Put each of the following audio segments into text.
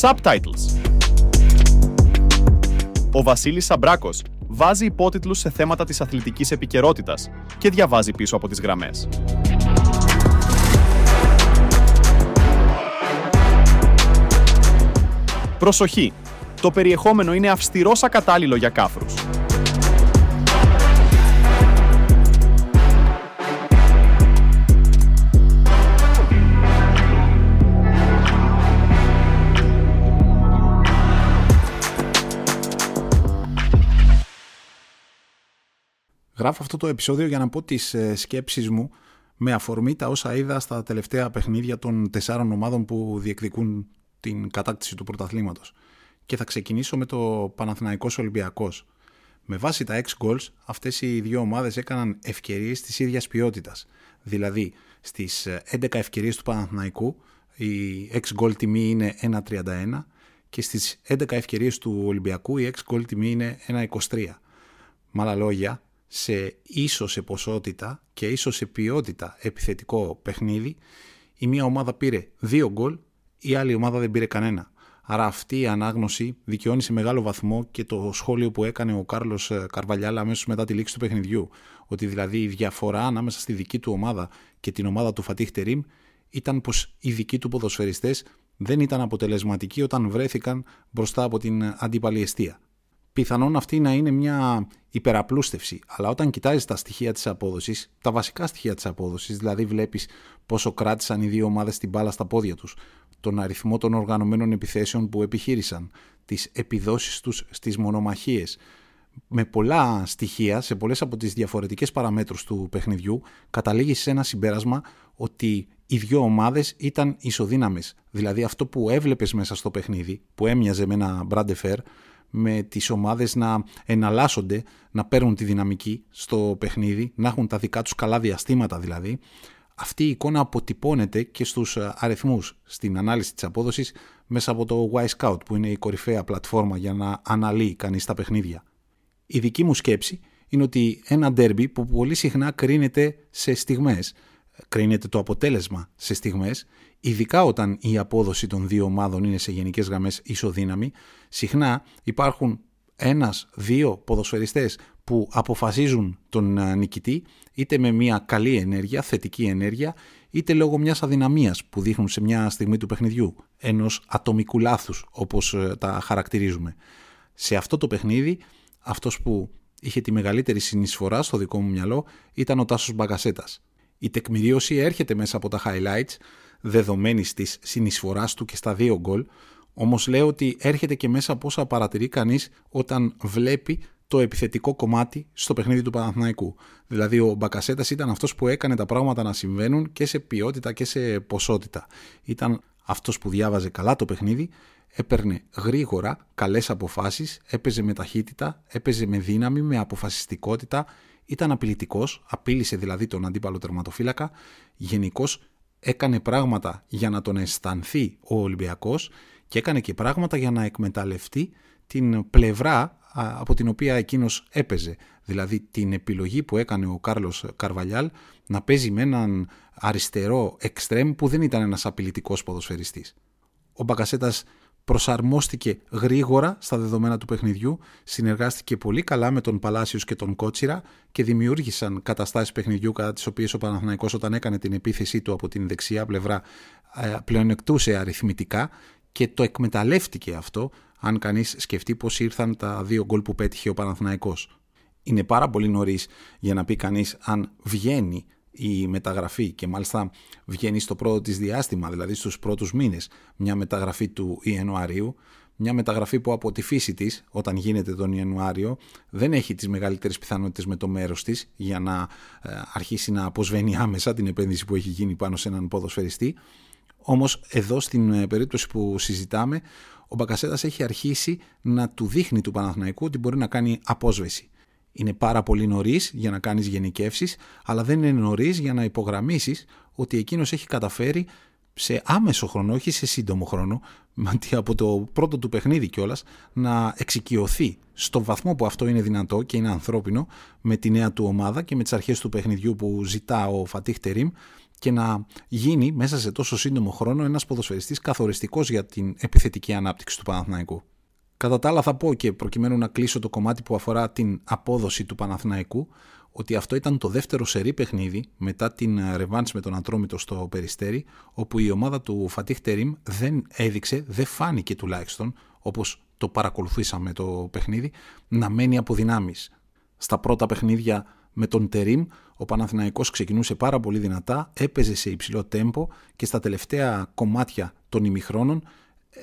Subtitles Ο Βασίλης Σαμπράκος βάζει υπότιτλους σε θέματα της αθλητικής επικαιρότητας και διαβάζει πίσω από τις γραμμές. Προσοχή! Το περιεχόμενο είναι αυστηρός ακατάλληλο για κάφρους. Γράφω αυτό το επεισόδιο για να πω τις ε, σκέψεις μου με αφορμή τα όσα είδα στα τελευταία παιχνίδια των τεσσάρων ομάδων που διεκδικούν την κατάκτηση του πρωταθλήματος. Και θα ξεκινήσω με το Παναθηναϊκός Ολυμπιακός. Με βάση τα 6 goals, αυτές οι δύο ομάδες έκαναν ευκαιρίες της ίδιας ποιότητας. Δηλαδή, στις 11 ε, ευκαιρίες του Παναθηναϊκού, η 6 goal τιμή είναι 1.31 και στις 11 ευκαιρίες του Ολυμπιακού η 6 goal τιμή είναι 1.23. Με άλλα λόγια, σε ίσο σε ποσότητα και ίσο σε ποιότητα επιθετικό παιχνίδι, η μία ομάδα πήρε δύο γκολ, η άλλη ομάδα δεν πήρε κανένα. Άρα αυτή η ανάγνωση δικαιώνει σε μεγάλο βαθμό και το σχόλιο που έκανε ο Κάρλος ε, Καρβαλιάλα αμέσως μετά τη λήξη του παιχνιδιού. Ότι δηλαδή η διαφορά ανάμεσα στη δική του ομάδα και την ομάδα του Φατίχ Τερίμ ήταν πως οι δικοί του ποδοσφαιριστές δεν ήταν αποτελεσματικοί όταν βρέθηκαν μπροστά από την αντίπαλη αιστεία πιθανόν αυτή να είναι μια υπεραπλούστευση. Αλλά όταν κοιτάζεις τα στοιχεία της απόδοσης, τα βασικά στοιχεία της απόδοσης, δηλαδή βλέπεις πόσο κράτησαν οι δύο ομάδες την μπάλα στα πόδια τους, τον αριθμό των οργανωμένων επιθέσεων που επιχείρησαν, τις επιδόσεις τους στις μονομαχίες, με πολλά στοιχεία, σε πολλές από τις διαφορετικές παραμέτρους του παιχνιδιού, καταλήγεις σε ένα συμπέρασμα ότι οι δύο ομάδες ήταν ισοδύναμες. Δηλαδή αυτό που έβλεπες μέσα στο παιχνίδι, που έμοιαζε με ένα μπραντεφέρ, με τις ομάδες να εναλλάσσονται, να παίρνουν τη δυναμική στο παιχνίδι, να έχουν τα δικά τους καλά διαστήματα δηλαδή. Αυτή η εικόνα αποτυπώνεται και στους ε, αριθμούς στην ανάλυση της απόδοσης μέσα από το Y-Scout που είναι η κορυφαία πλατφόρμα για να αναλύει κανείς τα παιχνίδια. Η δική μου σκέψη είναι ότι ένα ντέρμπι που πολύ συχνά κρίνεται σε στιγμές, κρίνεται το αποτέλεσμα σε στιγμές, ειδικά όταν η απόδοση των δύο ομάδων είναι σε γενικές γραμμές ισοδύναμη, συχνά υπάρχουν ένας, δύο ποδοσφαιριστές που αποφασίζουν τον ε, νικητή είτε με μια καλή ενέργεια, θετική ενέργεια, είτε λόγω μιας αδυναμίας που δείχνουν σε μια στιγμή του παιχνιδιού, ενός ατομικού λάθους όπως ε, τα χαρακτηρίζουμε. Σε αυτό το παιχνίδι, αυτός που είχε τη μεγαλύτερη συνεισφορά στο δικό μου μυαλό ήταν ο Τάσος Μπαγκασέτας. Η τεκμηρίωση έρχεται μέσα από τα highlights, δεδομένης της συνεισφοράς του και στα δύο γκολ, όμως λέω ότι έρχεται και μέσα από όσα παρατηρεί κανείς όταν βλέπει το επιθετικό κομμάτι στο παιχνίδι του Παναθηναϊκού. Δηλαδή ο Μπακασέτας ήταν αυτός που έκανε τα πράγματα να συμβαίνουν και σε ποιότητα και σε ποσότητα. Ήταν αυτός που διάβαζε καλά το παιχνίδι, έπαιρνε γρήγορα καλές αποφάσεις, έπαιζε με ταχύτητα, έπαιζε με δύναμη, με αποφασιστικότητα, ήταν απειλητικός, απείλησε δηλαδή τον αντίπαλο τερματοφύλακα, γενικώς έκανε πράγματα για να τον αισθανθεί ο Ολυμπιακός και έκανε και πράγματα για να εκμεταλλευτεί την πλευρά από την οποία εκείνος έπαιζε. Δηλαδή την επιλογή που έκανε ο Κάρλος Καρβαλιάλ να παίζει με έναν αριστερό εξτρέμ που δεν ήταν ένας απειλητικός ποδοσφαιριστής. Ο Μπακασέτας προσαρμόστηκε γρήγορα στα δεδομένα του παιχνιδιού, συνεργάστηκε πολύ καλά με τον Παλάσιος και τον Κότσιρα και δημιούργησαν καταστάσεις παιχνιδιού κατά τις οποίες ο Παναθηναϊκός όταν έκανε την επίθεσή του από την δεξιά πλευρά ε, πλεονεκτούσε αριθμητικά και το εκμεταλλεύτηκε αυτό αν κανείς σκεφτεί πώς ήρθαν τα δύο γκολ που πέτυχε ο Παναθηναϊκός. Είναι πάρα πολύ νωρίς για να πει κανείς αν βγαίνει η μεταγραφή και μάλιστα βγαίνει στο πρώτο της διάστημα, δηλαδή στους πρώτους μήνες, μια μεταγραφή του Ιανουαρίου, μια μεταγραφή που από τη φύση της, όταν γίνεται τον Ιανουάριο, δεν έχει τις μεγαλύτερες πιθανότητες με το μέρος της για να ε, αρχίσει να αποσβαίνει άμεσα την επένδυση που έχει γίνει πάνω σε έναν ποδοσφαιριστή. Όμως εδώ στην ε, περίπτωση που συζητάμε, ο Μπακασέτας έχει αρχίσει να του δείχνει του Παναθηναϊκού ότι μπορεί να κάνει απόσβεση. Είναι πάρα πολύ νωρίς για να κάνεις γενικεύσεις, αλλά δεν είναι νωρίς για να υπογραμμίσεις ότι εκείνος έχει καταφέρει σε άμεσο χρόνο, όχι σε σύντομο χρόνο, από το πρώτο του παιχνίδι κιόλας, να εξοικειωθεί στο βαθμό που αυτό είναι δυνατό και είναι ανθρώπινο με τη νέα του ομάδα και με τις αρχές του παιχνιδιού που ζητά ο Φατίχ Τερίμ και να γίνει μέσα σε τόσο σύντομο χρόνο ένας ποδοσφαιριστής καθοριστικός για την επιθετική ανάπτυξη του Παναθηναϊκού. Κατά τα άλλα θα πω και προκειμένου να κλείσω το κομμάτι που αφορά την απόδοση του Παναθηναϊκού ότι αυτό ήταν το δεύτερο σερή παιχνίδι μετά την ρεβάνς με τον Ατρόμητο στο Περιστέρι όπου η ομάδα του Φατίχ Τερίμ δεν έδειξε, δεν φάνηκε τουλάχιστον όπως το παρακολουθήσαμε το παιχνίδι να μένει από δυνάμεις. Στα πρώτα παιχνίδια με τον Τερίμ ο Παναθηναϊκός ξεκινούσε πάρα πολύ δυνατά, έπαιζε σε υψηλό τέμπο και στα τελευταία κομμάτια των ημιχρόνων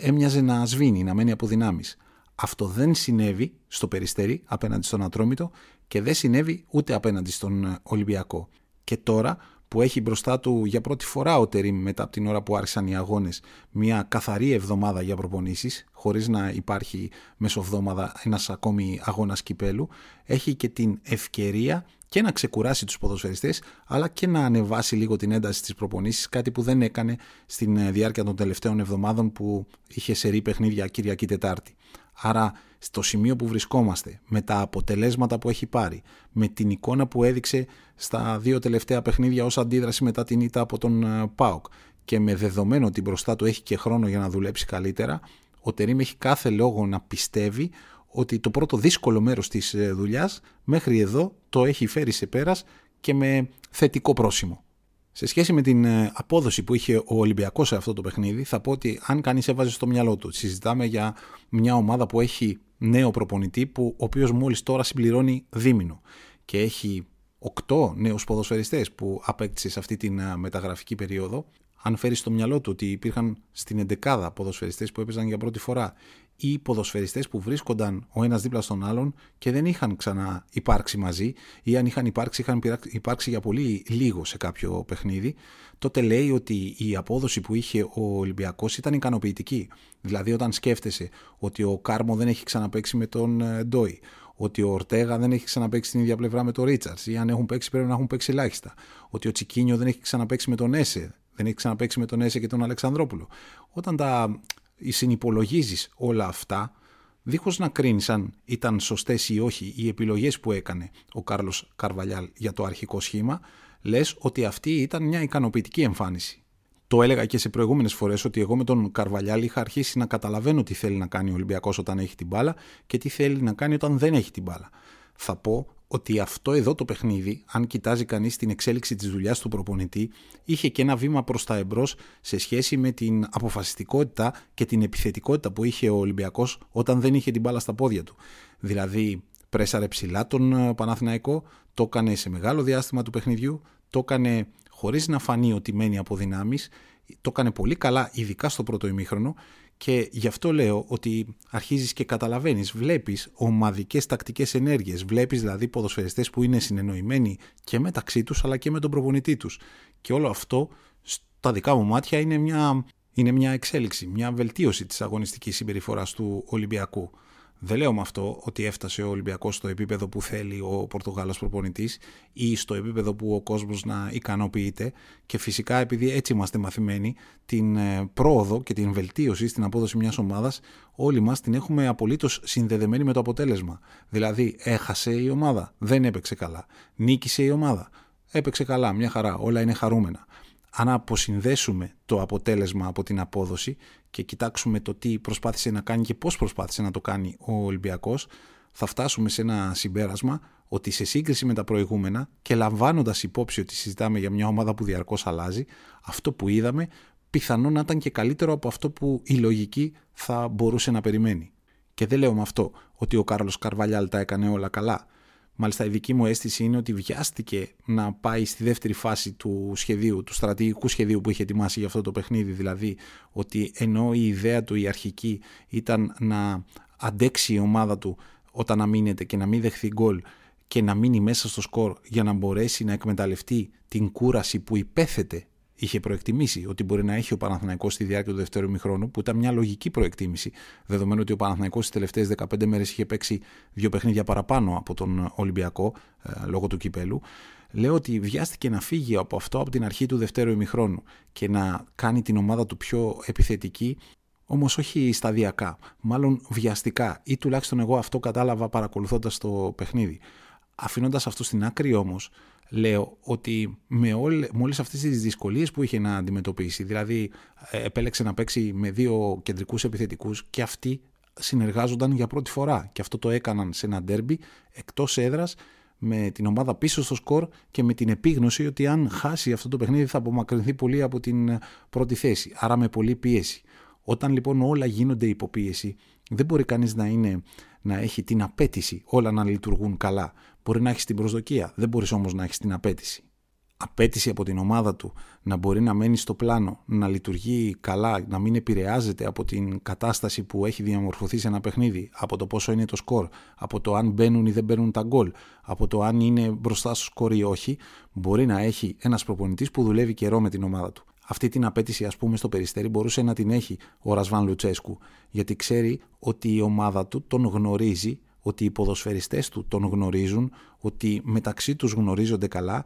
έμοιαζε να σβήνει, να μένει από δυνάμεις. Αυτό δεν συνέβη στο Περιστέρι απέναντι στον Ατρόμητο και δεν συνέβη ούτε απέναντι στον Ολυμπιακό. Και τώρα που έχει μπροστά του για πρώτη φορά ο Τερίμ μετά από την ώρα που άρχισαν οι αγώνες μια καθαρή εβδομάδα για προπονήσεις χωρίς να υπάρχει μεσοβδόμαδα ένας ακόμη αγώνας κυπέλου έχει και την ευκαιρία και να ξεκουράσει τους ποδοσφαιριστές αλλά και να ανεβάσει λίγο την ένταση της προπονήσεις κάτι που δεν έκανε στην διάρκεια των τελευταίων εβδομάδων που είχε σερή παιχνίδια Κυριακή Τετάρτη. Άρα στο σημείο που βρισκόμαστε, με τα αποτελέσματα που έχει πάρει, με την εικόνα που έδειξε στα δύο τελευταία παιχνίδια ως αντίδραση μετά την ήττα από τον ε, ΠΑΟΚ και με δεδομένο ότι μπροστά του έχει και χρόνο για να δουλέψει καλύτερα, ο Τερίμ έχει κάθε λόγο να πιστεύει ότι το πρώτο δύσκολο μέρος της ε, δουλειάς μέχρι εδώ το έχει φέρει σε πέρας και με θετικό πρόσημο. Σε σχέση με την ε, απόδοση που είχε ο Ολυμπιακός σε αυτό το παιχνίδι, θα πω ότι αν κανείς έβαζε στο μυαλό του, συζητάμε για μια ομάδα που έχει νέο προπονητή, που, ο οποίος μόλις τώρα συμπληρώνει δίμηνο. Και έχει οκτώ νέους ποδοσφαιριστές που απέκτησε σε αυτή την ε, μεταγραφική περίοδο, αν φέρεις στο μυαλό του ότι υπήρχαν στην εντεκάδα ποδοσφαιριστές που έπαιζαν για πρώτη φορά ή ποδοσφαιριστές που βρίσκονταν ο ένας δίπλα στον άλλον και δεν είχαν ξανά υπάρξει μαζί ή αν είχαν υπάρξει, είχαν υπάρξει για πολύ λίγο σε κάποιο παιχνίδι, τότε λέει ότι η απόδοση που είχε ο Ολυμπιακός ήταν ικανοποιητική. Δηλαδή όταν σκέφτεσαι ότι ο Κάρμο δεν έχει ξαναπέξει με τον ε, Ντόι, ότι ο Ορτέγα δεν έχει ξαναπέξει την ίδια πλευρά με τον Ρίτσαρτ, ή αν έχουν παίξει πρέπει να έχουν παίξει ελάχιστα. Ότι ο Τσικίνιο δεν έχει ξαναπέξει με τον Έσε, δεν έχει ξαναπέξει με τον Έσε και τον Αλεξανδρόπουλο. Όταν τα συνυπολογίζεις όλα αυτά, δίχως να κρίνεις αν ήταν σωστές ή όχι οι επιλογές που έκανε ο Κάρλος Καρβαλιάλ για το αρχικό σχήμα, λες ότι αυτή ήταν μια ικανοποιητική εμφάνιση. Το έλεγα και σε προηγούμενες φορές ότι εγώ με τον Καρβαλιάλ είχα αρχίσει να καταλαβαίνω τι θέλει να κάνει ο Ολυμπιακός όταν έχει την μπάλα και τι θέλει να κάνει όταν δεν έχει την μπάλα. Θα πω ότι αυτό εδώ το παιχνίδι, αν κοιτάζει κανείς την εξέλιξη της δουλειάς του προπονητή, είχε και ένα βήμα προς τα εμπρός σε σχέση με την αποφασιστικότητα και την επιθετικότητα που είχε ο Ολυμπιακός όταν δεν είχε την μπάλα στα πόδια του. Δηλαδή, πρέσαρε ψηλά τον ε, Παναθηναϊκό, το έκανε σε μεγάλο διάστημα του παιχνιδιού, το έκανε χωρίς να φανεί ότι μένει από δυνάμεις, το έκανε πολύ καλά ειδικά στο πρώτο ημίχρονο και γι' αυτό λέω ότι αρχίζεις και καταλαβαίνεις, βλέπεις ομαδικές τακτικές ενέργειες, βλέπεις δηλαδή ποδοσφαιριστές που είναι συνεννοημένοι και μεταξύ τους αλλά και με τον προπονητή τους. Και όλο αυτό στα δικά μου μάτια είναι μια, είναι μια εξέλιξη, μια βελτίωση της αγωνιστικής συμπεριφοράς του Ολυμπιακού. Δεν λέω με αυτό ότι έφτασε ο Ολυμπιακός στο επίπεδο που θέλει ο Πορτογάλος προπονητής ή στο επίπεδο που ο κόσμος να ικανοποιείται και φυσικά επειδή έτσι είμαστε μαθημένοι την ε, πρόοδο και την βελτίωση στην απόδοση μιας ομάδας όλοι μας την έχουμε απολύτως συνδεδεμένη με το αποτέλεσμα. Δηλαδή έχασε η ομάδα, δεν έπαιξε καλά. Νίκησε η ομάδα, έπαιξε καλά, μια χαρά, όλα είναι χαρούμενα αν αποσυνδέσουμε το αποτέλεσμα από την απόδοση και κοιτάξουμε το τι προσπάθησε να κάνει και πώς προσπάθησε να το κάνει ο Ολυμπιακός, θα φτάσουμε σε ένα συμπέρασμα ότι σε σύγκριση με τα προηγούμενα και λαμβάνοντας υπόψη ότι συζητάμε για μια ομάδα που διαρκώς αλλάζει, αυτό που είδαμε πιθανόν να ήταν και καλύτερο από αυτό που η λογική θα μπορούσε να περιμένει. Και δεν λέω με αυτό ότι ο Κάρλος Καρβαλιάλ τα έκανε όλα καλά. Μάλιστα η δική μου αίσθηση είναι ότι βιάστηκε να πάει στη δεύτερη φάση του σχεδίου, του στρατηγικού σχεδίου που είχε ετοιμάσει για αυτό το παιχνίδι. Δηλαδή ότι ενώ η ιδέα του η αρχική ήταν να αντέξει η ομάδα του όταν αμήνεται και να μην δεχθεί γκολ και να μείνει μέσα στο σκορ για να μπορέσει να εκμεταλλευτεί την κούραση που υπέθετε είχε προεκτιμήσει ότι μπορεί να έχει ο Παναθηναϊκός στη διάρκεια του δεύτερου μηχρόνου, που ήταν μια λογική προεκτίμηση, δεδομένου ότι ο Παναθηναϊκός στι τελευταίες 15 μέρες είχε παίξει δύο παιχνίδια παραπάνω από τον Ολυμπιακό, ε, λόγω του κυπέλου. Λέω ότι βιάστηκε να φύγει από αυτό από την αρχή του δευτέρου ημιχρόνου και να κάνει την ομάδα του πιο επιθετική, όμως όχι σταδιακά, μάλλον βιαστικά, ή τουλάχιστον εγώ αυτό κατάλαβα παρακολουθώντας το παιχνίδι. Αφήνοντας αυτό στην άκρη όμως, λέω ότι με, όλε, με όλες αυτές τις δυσκολίες που είχε να αντιμετωπίσει, δηλαδή ε, επέλεξε να παίξει με δύο κεντρικούς επιθετικούς και αυτοί συνεργάζονταν για πρώτη φορά και αυτό το έκαναν σε ένα ντέρμπι εκτός έδρας με την ομάδα πίσω στο σκορ και με την επίγνωση ότι αν χάσει αυτό το παιχνίδι θα απομακρυνθεί πολύ από την πρώτη θέση, άρα με πολλή πίεση. Όταν λοιπόν όλα γίνονται υποπίεση, δεν μπορεί κανείς να, είναι, να έχει την απέτηση όλα να λειτουργούν καλά. Μπορεί να έχεις την προσδοκία, δεν μπορείς όμως να έχεις την απέτηση. Απέτηση από την ομάδα του να μπορεί να μένει στο πλάνο, να λειτουργεί καλά, να μην επηρεάζεται από την κατάσταση που έχει διαμορφωθεί σε ένα παιχνίδι, από το πόσο είναι το σκορ, από το αν μπαίνουν ή δεν μπαίνουν τα γκολ, από το αν είναι μπροστά στο σκορ ή όχι, μπορεί να έχει ένας προπονητής που δουλεύει καιρό με την ομάδα του. Αυτή την απέτηση, ας πούμε, στο περιστέρι μπορούσε να την έχει ο Ρασβάν Λουτσέσκου, γιατί ξέρει ότι η ομάδα του τον γνωρίζει ότι οι ποδοσφαιριστές του τον γνωρίζουν, ότι μεταξύ τους γνωρίζονται καλά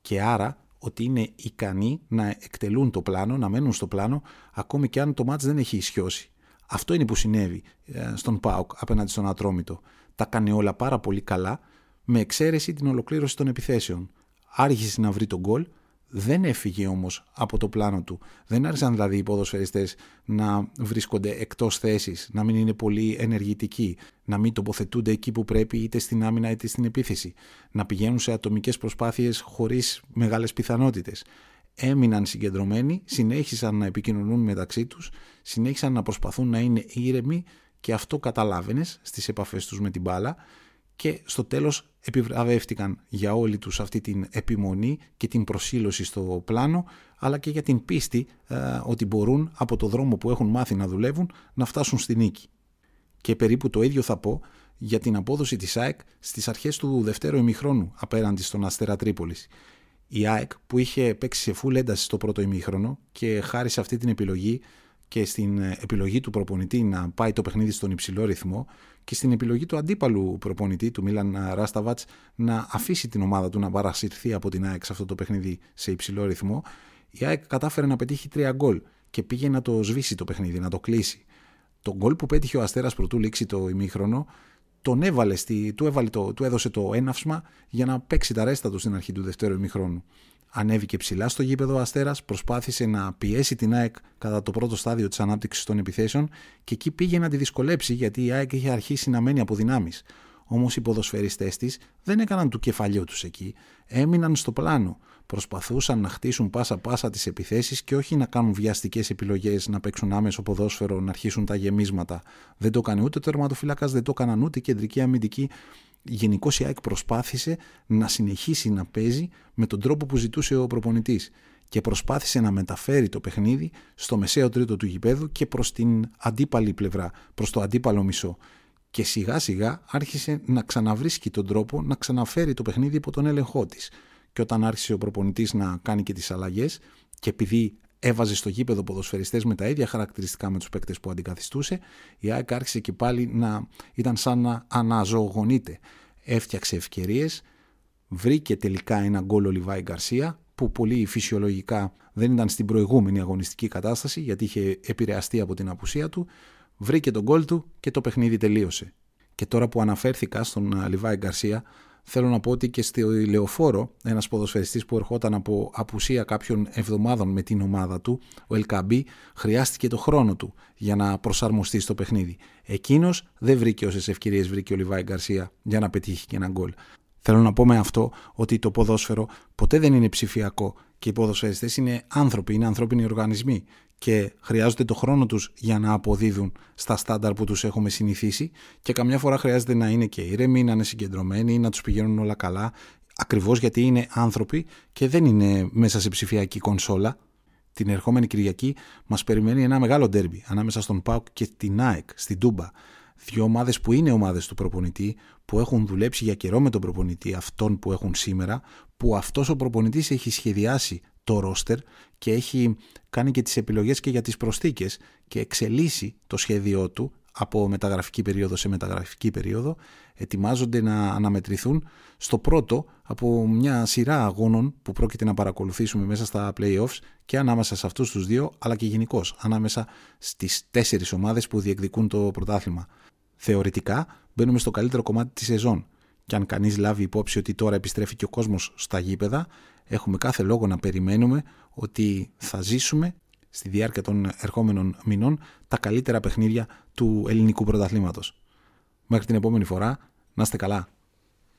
και άρα ότι είναι ικανοί να εκτελούν το πλάνο, να μένουν στο πλάνο, ακόμη και αν το μάτς δεν έχει ισιώσει. Αυτό είναι που συνέβη ε, στον ΠΑΟΚ απέναντι στον Ατρόμητο. Τα κάνει όλα πάρα πολύ καλά, με εξαίρεση την ολοκλήρωση των επιθέσεων. Άρχισε να βρει τον γκολ, δεν έφυγε όμως από το πλάνο του. Δεν άρχισαν δηλαδή οι ποδοσφαιριστές να βρίσκονται εκτός θέσης, να μην είναι πολύ ενεργητικοί, να μην τοποθετούνται εκεί που πρέπει είτε στην άμυνα είτε στην επίθεση, να πηγαίνουν σε ατομικές προσπάθειες χωρίς μεγάλες πιθανότητες. Έμειναν συγκεντρωμένοι, συνέχισαν να επικοινωνούν μεταξύ τους, συνέχισαν να προσπαθούν να είναι ήρεμοι και αυτό καταλάβαινες στις επαφές τους με την μπάλα και στο τέλος επιβραβεύτηκαν για όλη τους αυτή την επιμονή και την προσήλωση στο πλάνο αλλά και για την πίστη ε, ότι μπορούν από το δρόμο που έχουν μάθει να δουλεύουν να φτάσουν στη νίκη. Και περίπου το ίδιο θα πω για την απόδοση της ΑΕΚ στις αρχές του δευτέρου ημιχρόνου απέναντι στον Αστέρα Τρίπολης. Η ΑΕΚ που είχε παίξει σε φουλ ένταση στο πρώτο ημίχρονο και χάρη σε αυτή την επιλογή και στην ε, επιλογή του προπονητή να πάει το παιχνίδι στον υψηλό ρυθμό και στην επιλογή του αντίπαλου προπονητή του Μίλαν Ράσταβατς να αφήσει την ομάδα του να παρασυρθεί από την ΑΕΚ σε αυτό το παιχνίδι σε υψηλό ρυθμό, η ΑΕΚ κατάφερε να πετύχει τρία γκολ και πήγε να το σβήσει το παιχνίδι, να το κλείσει. Το γκολ που πέτυχε ο Αστέρας πρωτού λήξει το ημίχρονο, τον έβαλε στη, του, έβαλε το, του έδωσε το έναυσμα για να παίξει τα ρέστα του στην αρχή του δευτέρου ημίχρονου ανέβηκε ψηλά στο γήπεδο ο Αστέρας, προσπάθησε να πιέσει την ΑΕΚ κατά το πρώτο στάδιο της ανάπτυξης των επιθέσεων και εκεί πήγε να τη δυσκολέψει γιατί η ΑΕΚ είχε αρχίσει να μένει από δυνάμεις. Όμως οι ποδοσφαιριστές της δεν έκαναν του κεφαλιού τους εκεί, έμειναν στο πλάνο. Προσπαθούσαν να χτίσουν πάσα-πάσα τις επιθέσεις και όχι να κάνουν βιαστικές επιλογές, να παίξουν άμεσο ποδόσφαιρο, να αρχίσουν τα γεμίσματα. Δεν το έκανε ούτε ο τερματοφύλακας, δεν το έκαναν ούτε η κεντρική αμυντική γενικώ η ΑΕΚ προσπάθησε να συνεχίσει να παίζει με τον τρόπο που ζητούσε ο προπονητής και προσπάθησε να μεταφέρει το παιχνίδι στο μεσαίο τρίτο του γηπέδου και προς την αντίπαλη πλευρά, προς το αντίπαλο μισό. Και σιγά σιγά άρχισε να ξαναβρίσκει τον τρόπο να ξαναφέρει το παιχνίδι υπό τον έλεγχό της. Και όταν άρχισε ο προπονητής να κάνει και τις αλλαγές και επειδή έβαζε στο γήπεδο ποδοσφαιριστές με τα ίδια χαρακτηριστικά με τους παίκτες που αντικαθιστούσε, η ΑΕΚ άρχισε και πάλι να ήταν σαν να αναζωογονείται. Έφτιαξε ευκαιρίες, βρήκε τελικά ένα γκολ ο Λιβάη Γκαρσία, που πολύ φυσιολογικά δεν ήταν στην προηγούμενη αγωνιστική κατάσταση, γιατί είχε επηρεαστεί από την απουσία του. Βρήκε τον γκολ του και το παιχνίδι τελείωσε. Και τώρα που αναφέρθηκα στον Λιβάη Γκαρσία, Θέλω να πω ότι και στη Λεωφόρο, ένας ποδοσφαιριστής που ερχόταν από απουσία κάποιων εβδομάδων με την ομάδα του, ο Ελκαμπή, χρειάστηκε το χρόνο του για να προσαρμοστεί στο παιχνίδι. Εκείνος δεν βρήκε όσες ευκαιρίες βρήκε ο Λιβάη Γκαρσία για να πετύχει και ένα γκολ. Θέλω να πω με αυτό ότι το ποδόσφαιρο ποτέ δεν είναι ψηφιακό και οι ποδοσφαιριστές είναι άνθρωποι, είναι ανθρώπινοι οργανισμοί και χρειάζονται το χρόνο τους για να αποδίδουν στα στάνταρ που τους έχουμε συνηθίσει και καμιά φορά χρειάζεται να είναι και ήρεμοι, να είναι συγκεντρωμένοι, να τους πηγαίνουν όλα καλά ακριβώς γιατί είναι άνθρωποι και δεν είναι μέσα σε ψηφιακή κονσόλα. Την ερχόμενη Κυριακή μας περιμένει ένα μεγάλο ντέρμπι ανάμεσα στον ΠΑΟΚ και την ΑΕΚ στην Τούμπα. Δύο ομάδες που είναι ομάδες του προπονητή, που έχουν δουλέψει για καιρό με τον προπονητή, αυτόν που έχουν σήμερα, που αυτός ο προπονητής έχει σχεδιάσει το ρόστερ και έχει κάνει και τις επιλογές και για τις προστίκες και εξελίσσει το σχέδιό του από μεταγραφική περίοδο σε μεταγραφική περίοδο ετοιμάζονται να αναμετρηθούν στο πρώτο από μια σειρά αγώνων που πρόκειται να παρακολουθήσουμε μέσα στα playoffs και ανάμεσα σε αυτούς τους δύο αλλά και γενικώ ανάμεσα στις τέσσερις ομάδες που διεκδικούν το πρωτάθλημα. Θεωρητικά μπαίνουμε στο καλύτερο κομμάτι της σεζόν και αν κανείς λάβει υπόψη ότι τώρα επιστρέφει και ο κόσμος στα γήπεδα, έχουμε κάθε λόγο να περιμένουμε ότι θα ζήσουμε στη διάρκεια των ερχόμενων μηνών τα καλύτερα παιχνίδια του ελληνικού πρωταθλήματος. Μέχρι την επόμενη φορά, να είστε καλά.